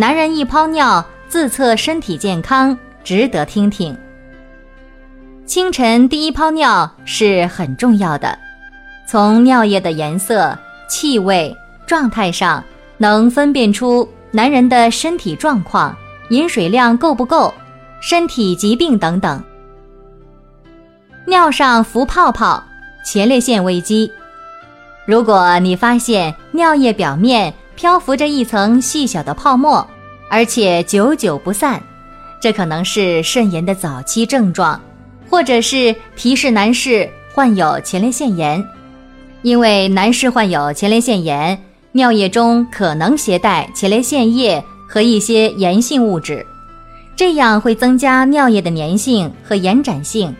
男人一泡尿自测身体健康，值得听听。清晨第一泡尿是很重要的，从尿液的颜色、气味、状态上，能分辨出男人的身体状况、饮水量够不够、身体疾病等等。尿上浮泡泡，前列腺危机。如果你发现尿液表面，漂浮着一层细小的泡沫，而且久久不散，这可能是肾炎的早期症状，或者是提示男士患有前列腺炎。因为男士患有前列腺炎，尿液中可能携带前列腺液和一些炎性物质，这样会增加尿液的粘性和延展性，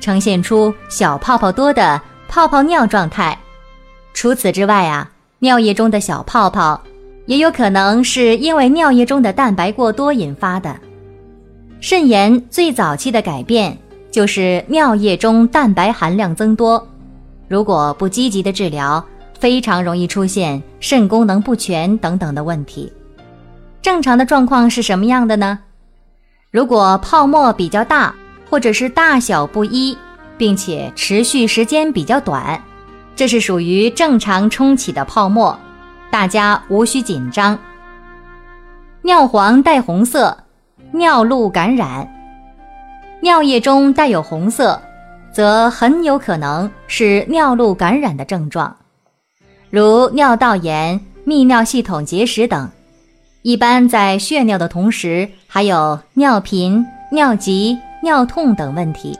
呈现出小泡泡多的泡泡尿状态。除此之外啊。尿液中的小泡泡，也有可能是因为尿液中的蛋白过多引发的。肾炎最早期的改变就是尿液中蛋白含量增多，如果不积极的治疗，非常容易出现肾功能不全等等的问题。正常的状况是什么样的呢？如果泡沫比较大，或者是大小不一，并且持续时间比较短。这是属于正常冲起的泡沫，大家无需紧张。尿黄带红色，尿路感染。尿液中带有红色，则很有可能是尿路感染的症状，如尿道炎、泌尿系统结石等。一般在血尿的同时，还有尿频、尿急、尿痛等问题。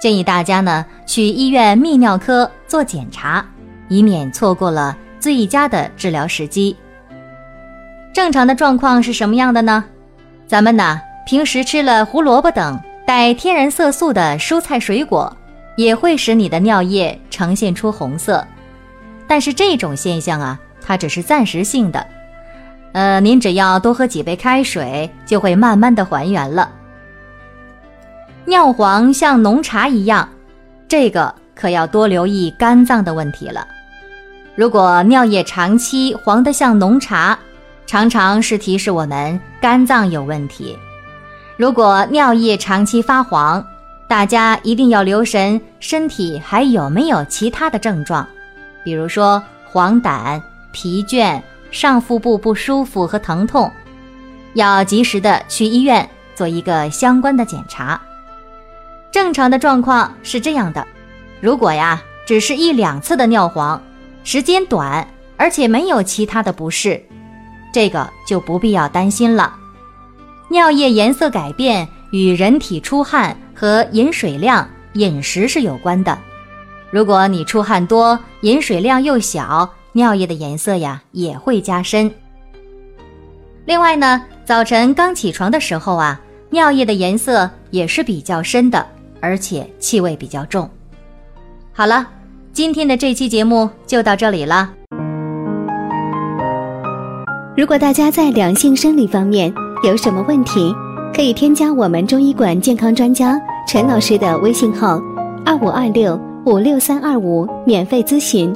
建议大家呢去医院泌尿科做检查，以免错过了最佳的治疗时机。正常的状况是什么样的呢？咱们呢平时吃了胡萝卜等带天然色素的蔬菜水果，也会使你的尿液呈现出红色。但是这种现象啊，它只是暂时性的，呃，您只要多喝几杯开水，就会慢慢的还原了。尿黄像浓茶一样，这个可要多留意肝脏的问题了。如果尿液长期黄得像浓茶，常常是提示我们肝脏有问题。如果尿液长期发黄，大家一定要留神身体还有没有其他的症状，比如说黄疸、疲倦、上腹部不舒服和疼痛，要及时的去医院做一个相关的检查。正常的状况是这样的：如果呀，只是一两次的尿黄，时间短，而且没有其他的不适，这个就不必要担心了。尿液颜色改变与人体出汗和饮水量、饮食是有关的。如果你出汗多，饮水量又小，尿液的颜色呀也会加深。另外呢，早晨刚起床的时候啊，尿液的颜色也是比较深的。而且气味比较重。好了，今天的这期节目就到这里了。如果大家在两性生理方面有什么问题，可以添加我们中医馆健康专家陈老师的微信号：二五二六五六三二五，免费咨询。